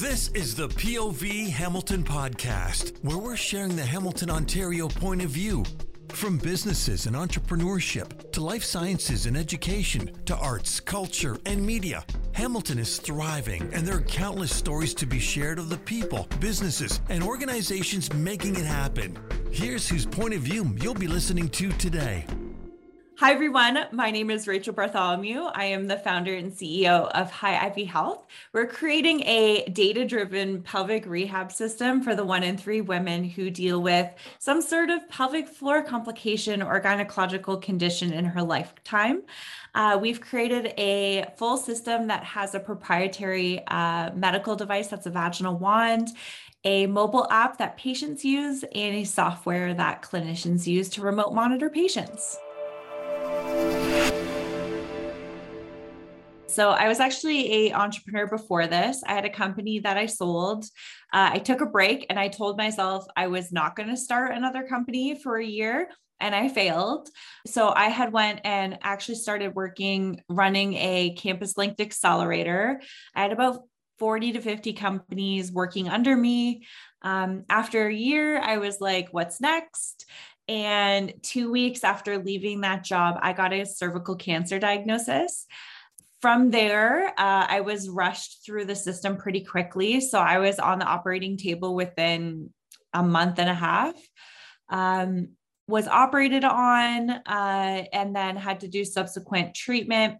This is the POV Hamilton podcast, where we're sharing the Hamilton, Ontario point of view. From businesses and entrepreneurship to life sciences and education to arts, culture, and media, Hamilton is thriving, and there are countless stories to be shared of the people, businesses, and organizations making it happen. Here's whose point of view you'll be listening to today. Hi, everyone. My name is Rachel Bartholomew. I am the founder and CEO of Hyivy Health. We're creating a data driven pelvic rehab system for the one in three women who deal with some sort of pelvic floor complication or gynecological condition in her lifetime. Uh, we've created a full system that has a proprietary uh, medical device that's a vaginal wand a mobile app that patients use, and a software that clinicians use to remote monitor patients. So I was actually a entrepreneur before this. I had a company that I sold. Uh, I took a break and I told myself I was not going to start another company for a year and I failed. So I had went and actually started working running a campus linked accelerator. I had about 40 to 50 companies working under me. Um, after a year, I was like, what's next? And two weeks after leaving that job, I got a cervical cancer diagnosis. From there, uh, I was rushed through the system pretty quickly. So I was on the operating table within a month and a half. Um, was operated on uh, and then had to do subsequent treatment.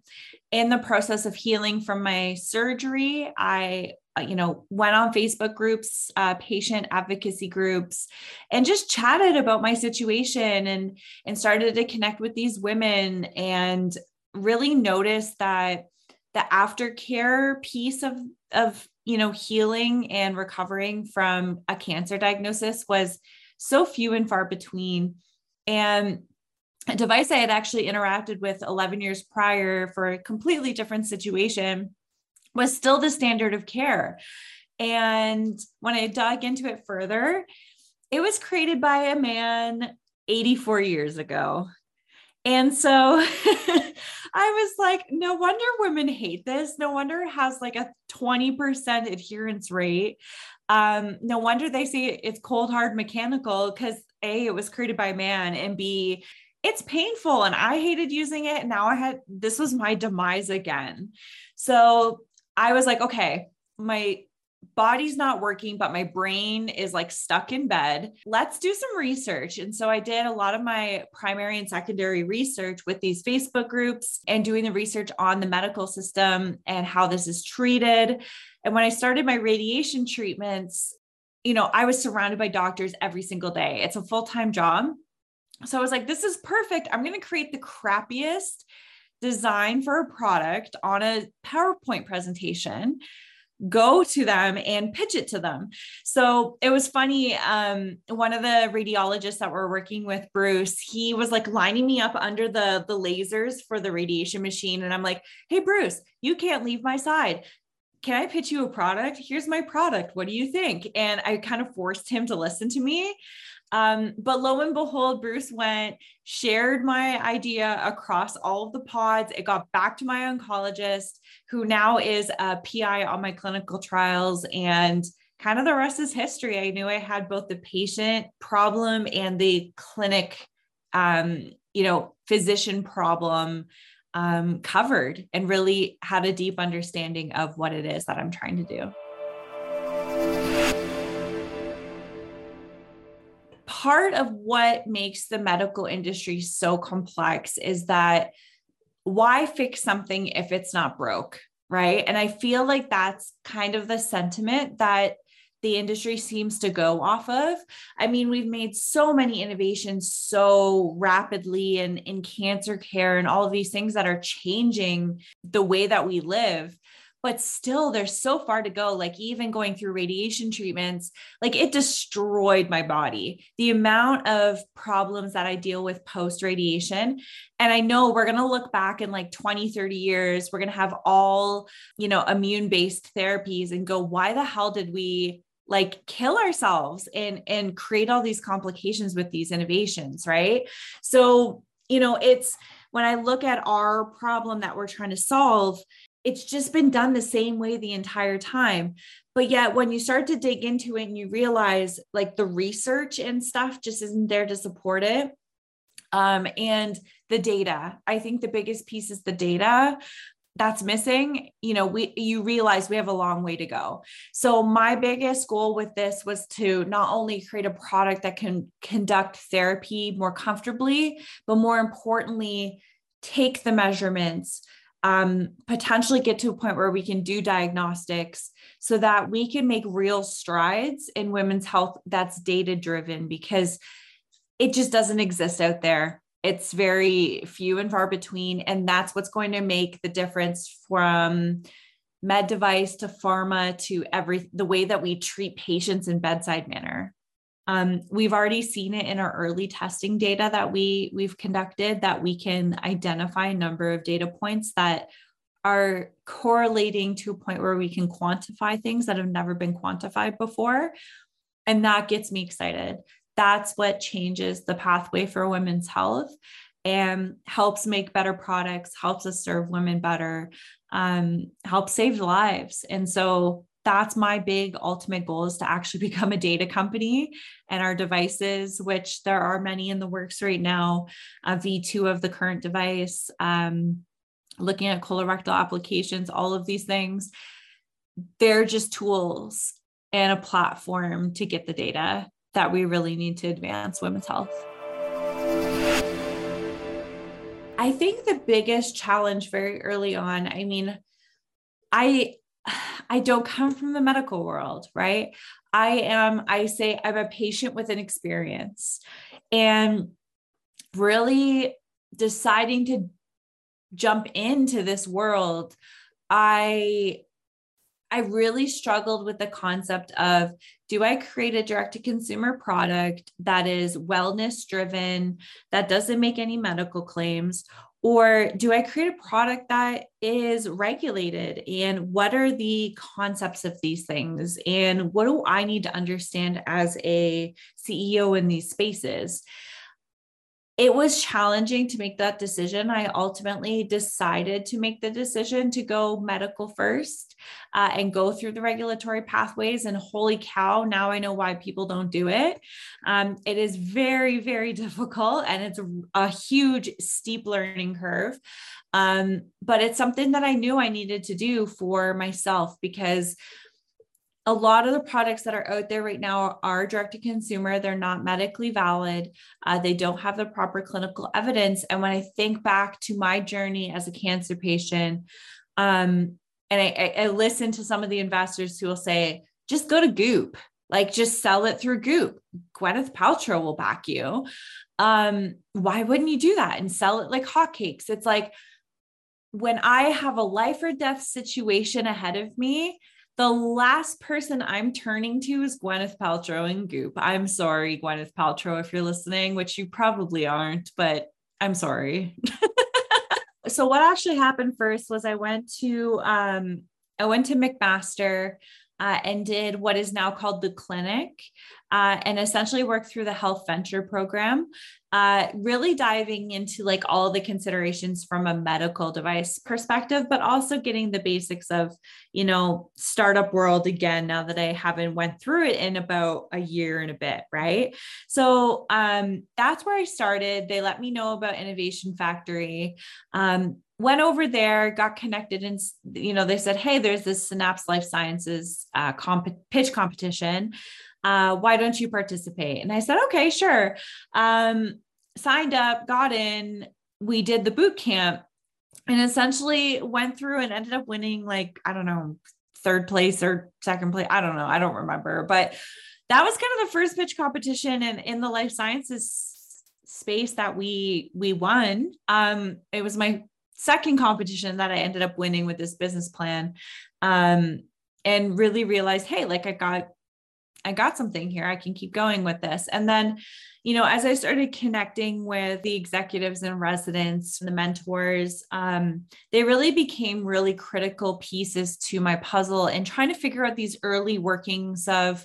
In the process of healing from my surgery, I uh, you know, went on Facebook groups, uh, patient advocacy groups, and just chatted about my situation and and started to connect with these women and really noticed that the aftercare piece of of you know healing and recovering from a cancer diagnosis was so few and far between and a device I had actually interacted with 11 years prior for a completely different situation was still the standard of care. And when I dug into it further, it was created by a man 84 years ago. And so I was like, no wonder women hate this. No wonder it has like a 20% adherence rate. Um, no wonder they say it's cold, hard, mechanical because A, it was created by man, and B, it's painful. And I hated using it. Now I had this was my demise again. So I was like, okay, my body's not working, but my brain is like stuck in bed. Let's do some research. And so I did a lot of my primary and secondary research with these Facebook groups and doing the research on the medical system and how this is treated. And when I started my radiation treatments, you know, I was surrounded by doctors every single day. It's a full time job. So I was like, this is perfect. I'm going to create the crappiest design for a product on a PowerPoint presentation go to them and pitch it to them. So it was funny. Um, one of the radiologists that we're working with, Bruce, he was like lining me up under the the lasers for the radiation machine, and I'm like, "Hey, Bruce, you can't leave my side. Can I pitch you a product? Here's my product. What do you think?" And I kind of forced him to listen to me. Um, but lo and behold, Bruce went, shared my idea across all of the pods. It got back to my oncologist, who now is a PI on my clinical trials. And kind of the rest is history. I knew I had both the patient problem and the clinic, um, you know, physician problem um, covered and really had a deep understanding of what it is that I'm trying to do. Part of what makes the medical industry so complex is that why fix something if it's not broke? Right. And I feel like that's kind of the sentiment that the industry seems to go off of. I mean, we've made so many innovations so rapidly in, in cancer care and all of these things that are changing the way that we live but still there's so far to go like even going through radiation treatments like it destroyed my body. The amount of problems that i deal with post radiation and i know we're going to look back in like 20 30 years we're going to have all you know immune based therapies and go why the hell did we like kill ourselves and and create all these complications with these innovations right? So you know it's when i look at our problem that we're trying to solve it's just been done the same way the entire time. But yet, when you start to dig into it and you realize like the research and stuff just isn't there to support it. Um, and the data, I think the biggest piece is the data that's missing you know we you realize we have a long way to go so my biggest goal with this was to not only create a product that can conduct therapy more comfortably but more importantly take the measurements um, potentially get to a point where we can do diagnostics so that we can make real strides in women's health that's data driven because it just doesn't exist out there. It's very few and far between and that's what's going to make the difference from med device to pharma to every the way that we treat patients in bedside manner um, we've already seen it in our early testing data that we we've conducted that we can identify a number of data points that are correlating to a point where we can quantify things that have never been quantified before and that gets me excited that's what changes the pathway for women's health and helps make better products, helps us serve women better, um, helps save lives. And so that's my big ultimate goal is to actually become a data company and our devices, which there are many in the works right now, a V2 of the current device, um, looking at colorectal applications, all of these things. They're just tools and a platform to get the data that we really need to advance women's health. I think the biggest challenge very early on, I mean, I I don't come from the medical world, right? I am I say I'm a patient with an experience and really deciding to jump into this world I I really struggled with the concept of do I create a direct to consumer product that is wellness driven, that doesn't make any medical claims? Or do I create a product that is regulated? And what are the concepts of these things? And what do I need to understand as a CEO in these spaces? It was challenging to make that decision. I ultimately decided to make the decision to go medical first uh, and go through the regulatory pathways. And holy cow, now I know why people don't do it. Um, it is very, very difficult and it's a, huge, steep learning curve. Um, but it's something that I knew I needed to do for myself because a lot of the products that are out there right now are direct to consumer. They're not medically valid. Uh, they don't have the proper clinical evidence. And when I think back to my journey as a cancer patient, um, and I, I, listen to some of the investors who will say, just go to Goop, like just sell it through Goop. Gwyneth Paltrow will back you. Um, why wouldn't you do that and sell it like hotcakes? It's like when I have a life or death situation ahead of me, the last person I'm turning to is Gwyneth Paltrow and Goop. I'm sorry, Gwyneth Paltrow, if you're listening, which you probably aren't, but I'm sorry. so what actually happened first was I went to um, I went to McMaster uh, and did what is now called the clinic uh, and essentially worked through the health venture program uh, really diving into like all the considerations from a medical device perspective but also getting the basics of you know startup world again now that i haven't went through it in about a year and a bit right? So um, that's where i started. They let me know about innovation factory. Um, went over there, got connected, and you know they said, "Hey, there's this Synapse Life Sciences uh, comp- pitch competition. Uh, why don't you participate?" And I said, "Okay, sure." Um, signed up, got in. We did the boot camp, and essentially went through and ended up winning like I don't know third place or second place. I don't know. I don't remember, but that was kind of the first pitch competition and in the life sciences space that we we won um it was my second competition that I ended up winning with this business plan um, and really realized, hey, like I got I got something here. I can keep going with this. And then, you know, as I started connecting with the executives and residents, the mentors, um, they really became really critical pieces to my puzzle and trying to figure out these early workings of,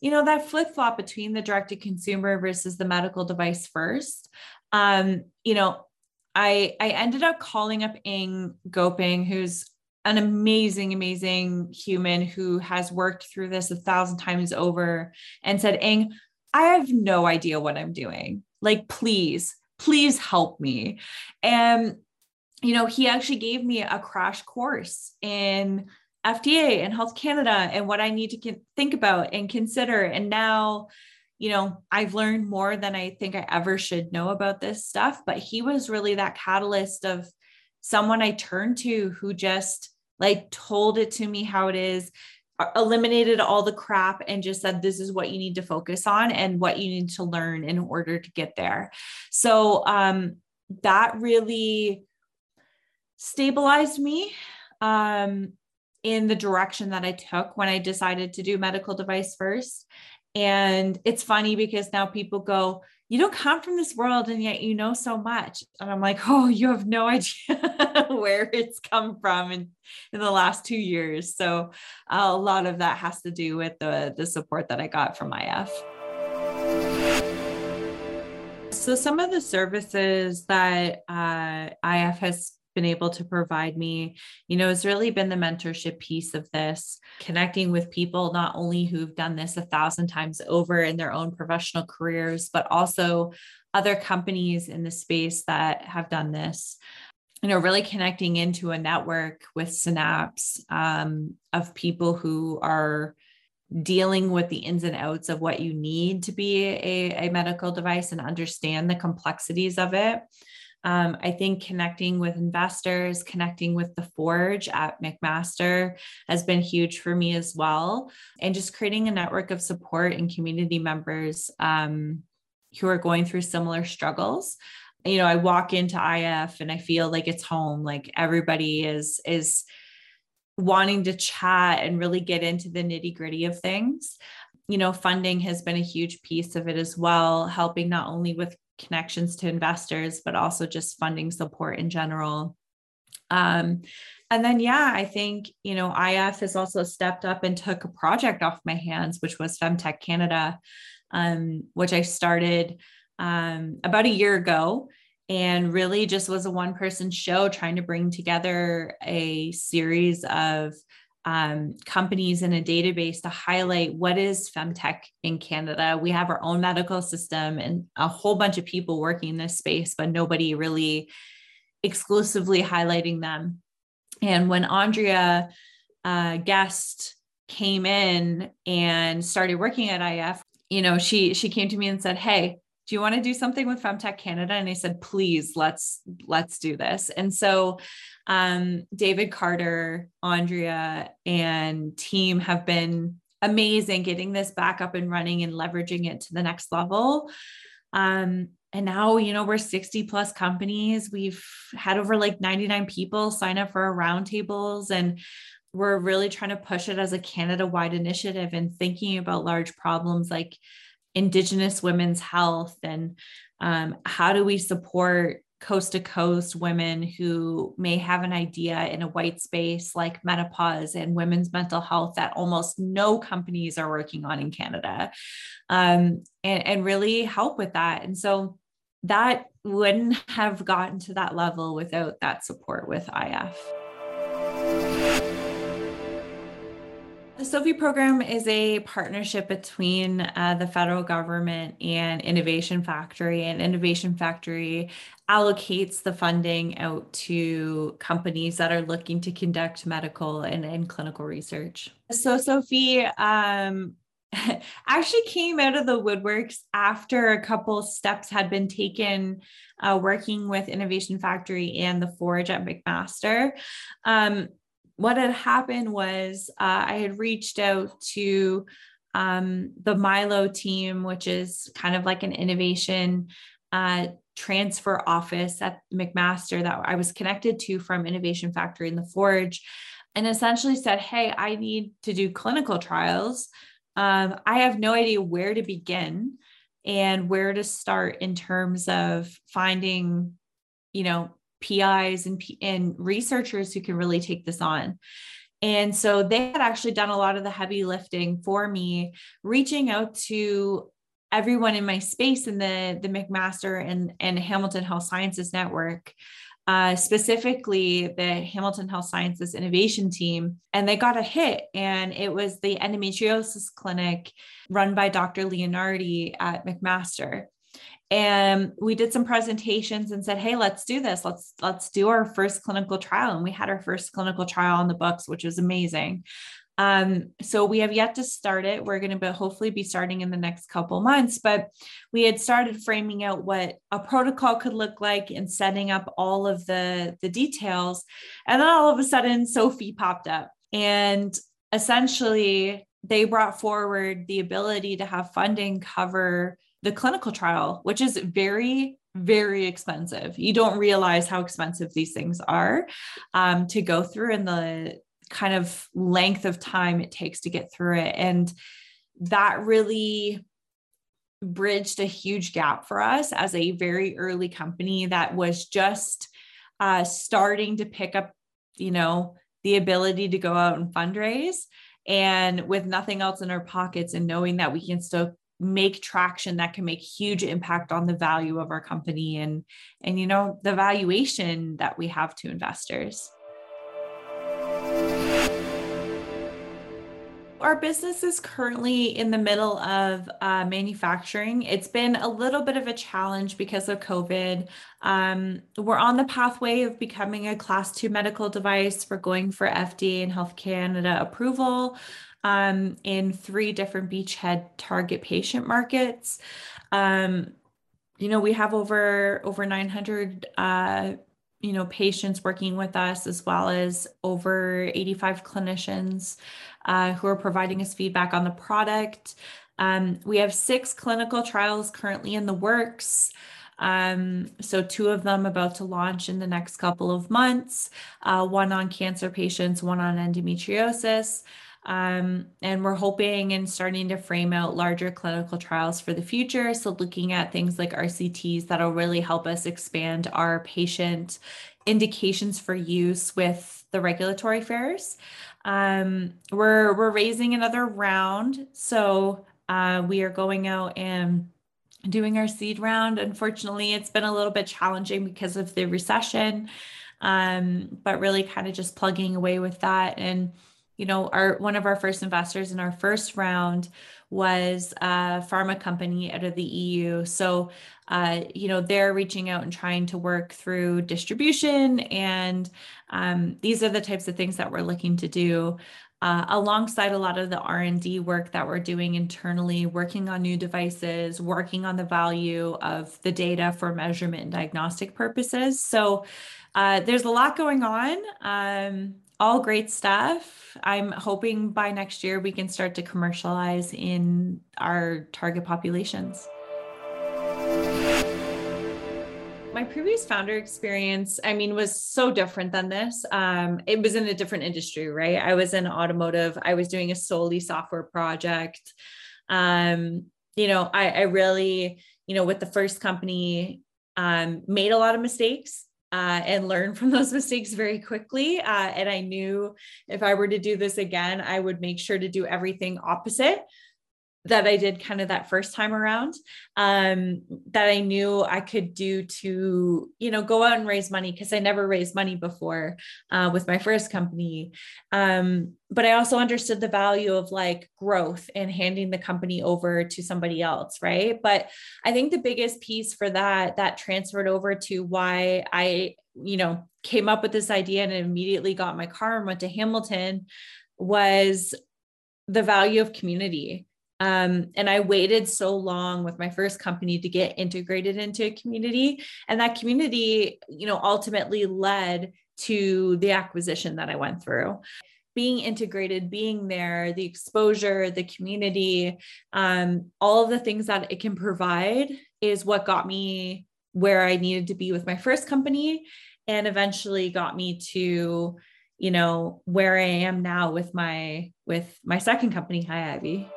you know, that flip flop between the direct to consumer versus the medical device first. Um, you know, I I ended up calling up Ing Goping, who's an amazing, amazing human who has worked through this a thousand times over and said, Ing, I have no idea what I'm doing. Like, please, please help me. And, you know, he actually gave me a crash course in FDA and Health Canada and what I need to think about and consider. And now, you know, I've learned more than I think I ever should know about this stuff. But he was really that catalyst of someone I turned to who just like told it to me how it is, eliminated all the crap and just said, this is what you need to focus on and what you need to learn in order to get there. So um, that really stabilized me. Um, in the direction that I took when I decided to do medical device first. And it's funny because now people go, You don't come from this world and yet you know so much. And I'm like, Oh, you have no idea where it's come from in, in the last two years. So uh, a lot of that has to do with the, the support that I got from IF. So, some of the services that uh, IF has been able to provide me, you know, has really been the mentorship piece of this, connecting with people not only who've done this a thousand times over in their own professional careers, but also other companies in the space that have done this. You know, really connecting into a network with Synapse um, of people who are dealing with the ins and outs of what you need to be a, a medical device and understand the complexities of it um, I think connecting with investors, connecting with the Forge at McMaster has been huge for me as well. And just creating a network of support and community members um, who are going through similar struggles. You know, I walk into IF and I feel like it's home. Like everybody is is wanting to chat and really get into the nitty gritty of things you know, funding has been a huge piece of it as well, helping not only with connections to investors, but also just funding support in general. Um, and then, yeah, I think, you know, IF has also stepped up and took a project off my hands, which was Femtech Canada, um, which I started um, about a year ago and really just was a one person show trying to bring together a series of um, companies in a database to highlight what is femtech in Canada. We have our own medical system and a whole bunch of people working in this space, but nobody really exclusively highlighting them. And when Andrea uh, Guest came in and started working at IF, you know, she she came to me and said, "Hey, do you want to do something with femtech canada? And i said please let's let's do this. And so um, david carter andrea and team have been amazing getting this back up and running and leveraging it to the next level. Um, and now you know we're 60 plus companies. We've had over like 99 people sign up for our roundtables and we're really trying to push it as a canada wide initiative and thinking about large problems like indigenous women's health and um, how do we support coast to coast women who may have an idea in a white space like menopause and women's mental health that almost no companies are working on in Canada um, and, and really help with that. And so that wouldn't have gotten to that level without that support with IF. The SOFI program is a partnership between uh, the federal government and Innovation Factory, and Innovation Factory allocates the funding out to companies that are looking to conduct medical and, and clinical research. So, SOFI um, actually came out of the woodworks after a couple steps had been taken uh, working with Innovation Factory and the Forge at McMaster. Um, what had happened was uh, I had reached out to um, the Milo team, which is kind of like an innovation uh, transfer office at McMaster that I was connected to from Innovation Factory in the Forge, and essentially said, Hey, I need to do clinical trials. Um, I have no idea where to begin and where to start in terms of finding, you know, PIs and, and researchers who can really take this on. And so they had actually done a lot of the heavy lifting for me, reaching out to everyone in my space in the, the McMaster and, and Hamilton Health Sciences Network uh, specifically the Hamilton Health Sciences Innovation Team, and they got a hit. And it was the endometriosis clinic run by Dr. Leonardi at McMaster. And we did some presentations and said, "Hey, let's do this. Let's let's do our first clinical trial." And we had our first clinical trial on the books, which was amazing. Um, so we have yet to start it. We're going to hopefully be starting in the next couple months, but we had started framing out what a protocol could look like and setting up all of the the details. And then all of a sudden, SOFI popped up, and essentially they brought forward the ability to have funding cover the clinical trial, which is very very expensive. You don't realize how expensive these things are um, to go through and the kind of length of time it takes to get through it. And that really bridged a huge gap for us as a very early company that was just uh, starting to pick up, you know, the ability to go out and fundraise. And with nothing else in our pockets and knowing that we can still make traction that can make huge impact on the value of our company and and you know the valuation that we have to investors our business is currently in the middle of uh, manufacturing. It's been a little bit of a challenge because of COVID. Um, we're on the pathway of becoming a class two medical device. We're going for FDA and Health Canada approval um, in three different beachhead target patient markets. Um, you know, we have over over 900 uh, you know patients working with us as well as over 85 clinicians uh, who are providing us feedback on the product. Um, we have six clinical trials currently in the works. Um, so two of them about to launch in the next couple of months uh, one on cancer patients one on endometriosis um, and we're hoping and starting to frame out larger clinical trials for the future. So, looking at things like RCTs that'll really help us expand our patient indications for use with the regulatory affairs. Um, we're we're raising another round, so uh, we are going out and doing our seed round. Unfortunately, it's been a little bit challenging because of the recession, um, but really kind of just plugging away with that and you know, our one of our first investors in our first round was a pharma company out of the EU. So, uh, you know, they're reaching out and trying to work through distribution, and um, these are the types of things that we're looking to do. Uh, alongside a lot of the r&d work that we're doing internally working on new devices working on the value of the data for measurement and diagnostic purposes so uh, there's a lot going on um, all great stuff. I'm hoping by next year we can start to commercialize in our target populations. My previous founder experience, I mean, was so different than this. Um, it was in a different industry, right? I was in automotive. I was doing a solely software project. Um, you know, I, I really, you know, with the first company, um, made a lot of mistakes uh, and learn from those mistakes very quickly. Uh, and I knew if I were to do this again, I would make sure to do everything opposite that I did kind of that first time around um, that I knew I could do to, you know, go out and raise money because I never raised money before uh, with my first company. Um, but I also understood the value of like growth and handing the company over to somebody else. Right. But I think the biggest piece for that, that transferred over to why I, you know, came up with this idea and immediately got my car and went to Hamilton was the value of community um, and I waited so long with my first company to get integrated into a community. And that community, you know, ultimately led to the acquisition that I went through. Being integrated, being there, the exposure, the community, um, all of the things that it can provide is what got me where I needed to be with my first company and eventually got me to you know where i am now with my with my second company Hyivy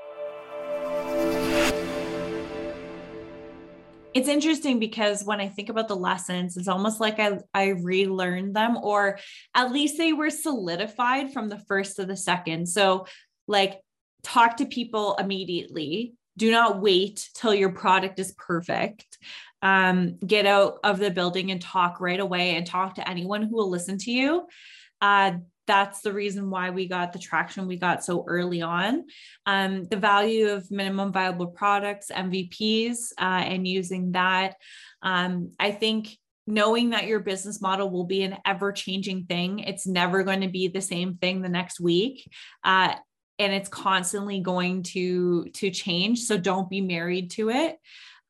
it's interesting because when I think about the lessons, it's almost like I, I relearned them, or at least they were solidified from the first to the second. So, like, talk to people immediately, do not wait till your product is perfect. Um, get out of the building and talk right away and talk to anyone who will listen to you. Uh, that's the reason why we got the traction we got so early on. Um, the value of minimum viable products, MVPs, uh, and using that. Um, I think knowing that your business model will be an ever changing thing, it's never going to be the same thing the next week. Uh, and it's constantly going to to change so don't be married to it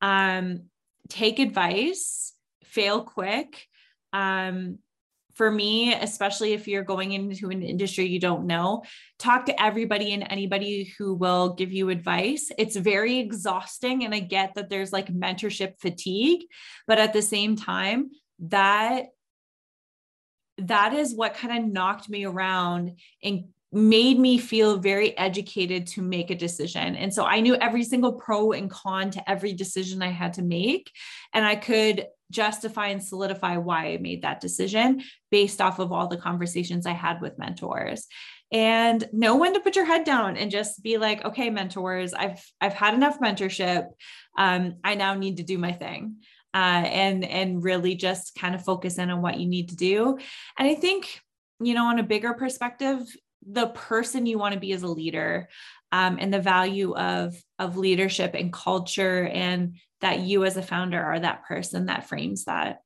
um, take advice fail quick um, for me, especially if you're going into an industry you don't know, talk to everybody and anybody who will give you advice. It's very exhausting. And I get that there's like mentorship fatigue, but at the same time, that that is what kind of knocked me around and made me feel very educated to make a decision. And so I knew every single pro and con to every decision I had to make. And I could justify and solidify why I made that decision based off of all the conversations I had with mentors. And know when to put your head down and just be like, okay, mentors, I've I've had enough mentorship. Um, I now need to do my thing. Uh, and and really just kind of focus in on what you need to do. And I think, you know, on a bigger perspective, the person you want to be as a leader um, and the value of of leadership and culture and that you as a founder are that person that frames that.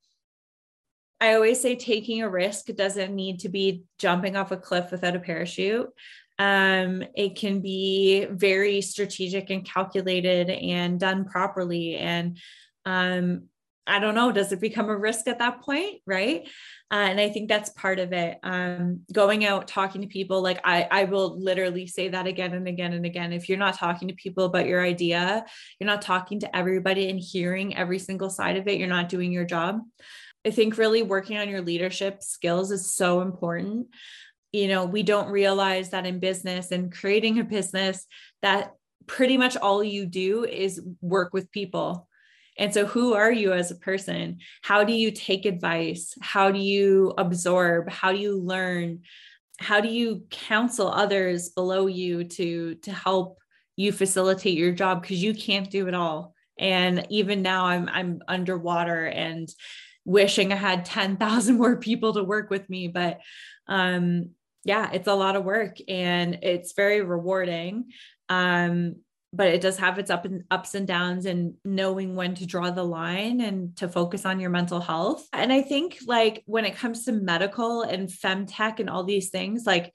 I always say taking a risk doesn't need to be jumping off a cliff without a parachute. Um, it can be very strategic and calculated and done properly. And um, I don't know, does it become a risk at that point? Right. Uh, and I think that's part of it. Um, going out, talking to people, like I, I will literally say that again and again and again. If you're not talking to people about your idea, you're not talking to everybody and hearing every single side of it, you're not doing your job. I think really working on your leadership skills is so important. You know, we don't realize that in business and creating a business that pretty much all you do is work with people and so, who are you as a person? How do you take advice? How do you absorb? How do you learn? How do you counsel others below you to to help you facilitate your job because you can't do it all. And even now, I'm I'm underwater and wishing I had 10,000 more people to work with me. But um, yeah, it's a lot of work and it's very rewarding. Um, but it does have its up and ups and downs and knowing when to draw the line and to focus on your mental health. And I think like when it comes to medical and femtech and all these things, like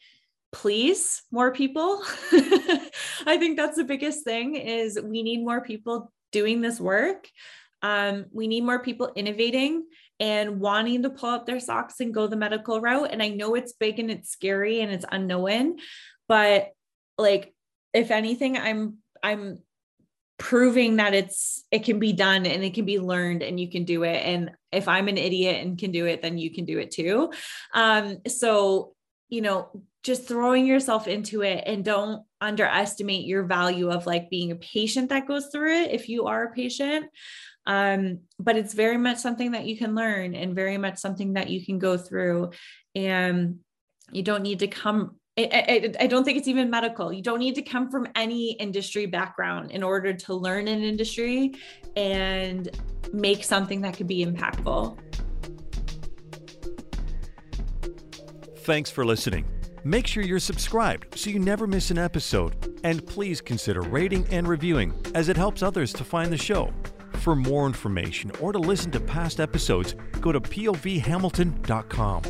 please more people. I think that's the biggest thing is we need more people doing this work. Um, we need more people innovating and wanting to pull up their socks and go the medical route. And I know it's big and it's scary and it's unknown, but like if anything, I'm I'm proving that it's it can be done and it can be learned and you can do it. And if i'm an idiot and can do it then you can do it too. Um so you know just throwing yourself into it and don't underestimate your value of like being a patient that goes through it if you are a patient. Um but it's very much something that you can learn and very much something that you can go through. And you don't need to come I, I, I, don't think it's even medical. You don't need to come from any industry background in order to learn an industry and make something that could be impactful. Thanks for listening. Make sure you're subscribed so you never miss an episode. And please consider rating and reviewing as it helps others to find the show. For more information or to listen to past episodes, go to povhamilton.com.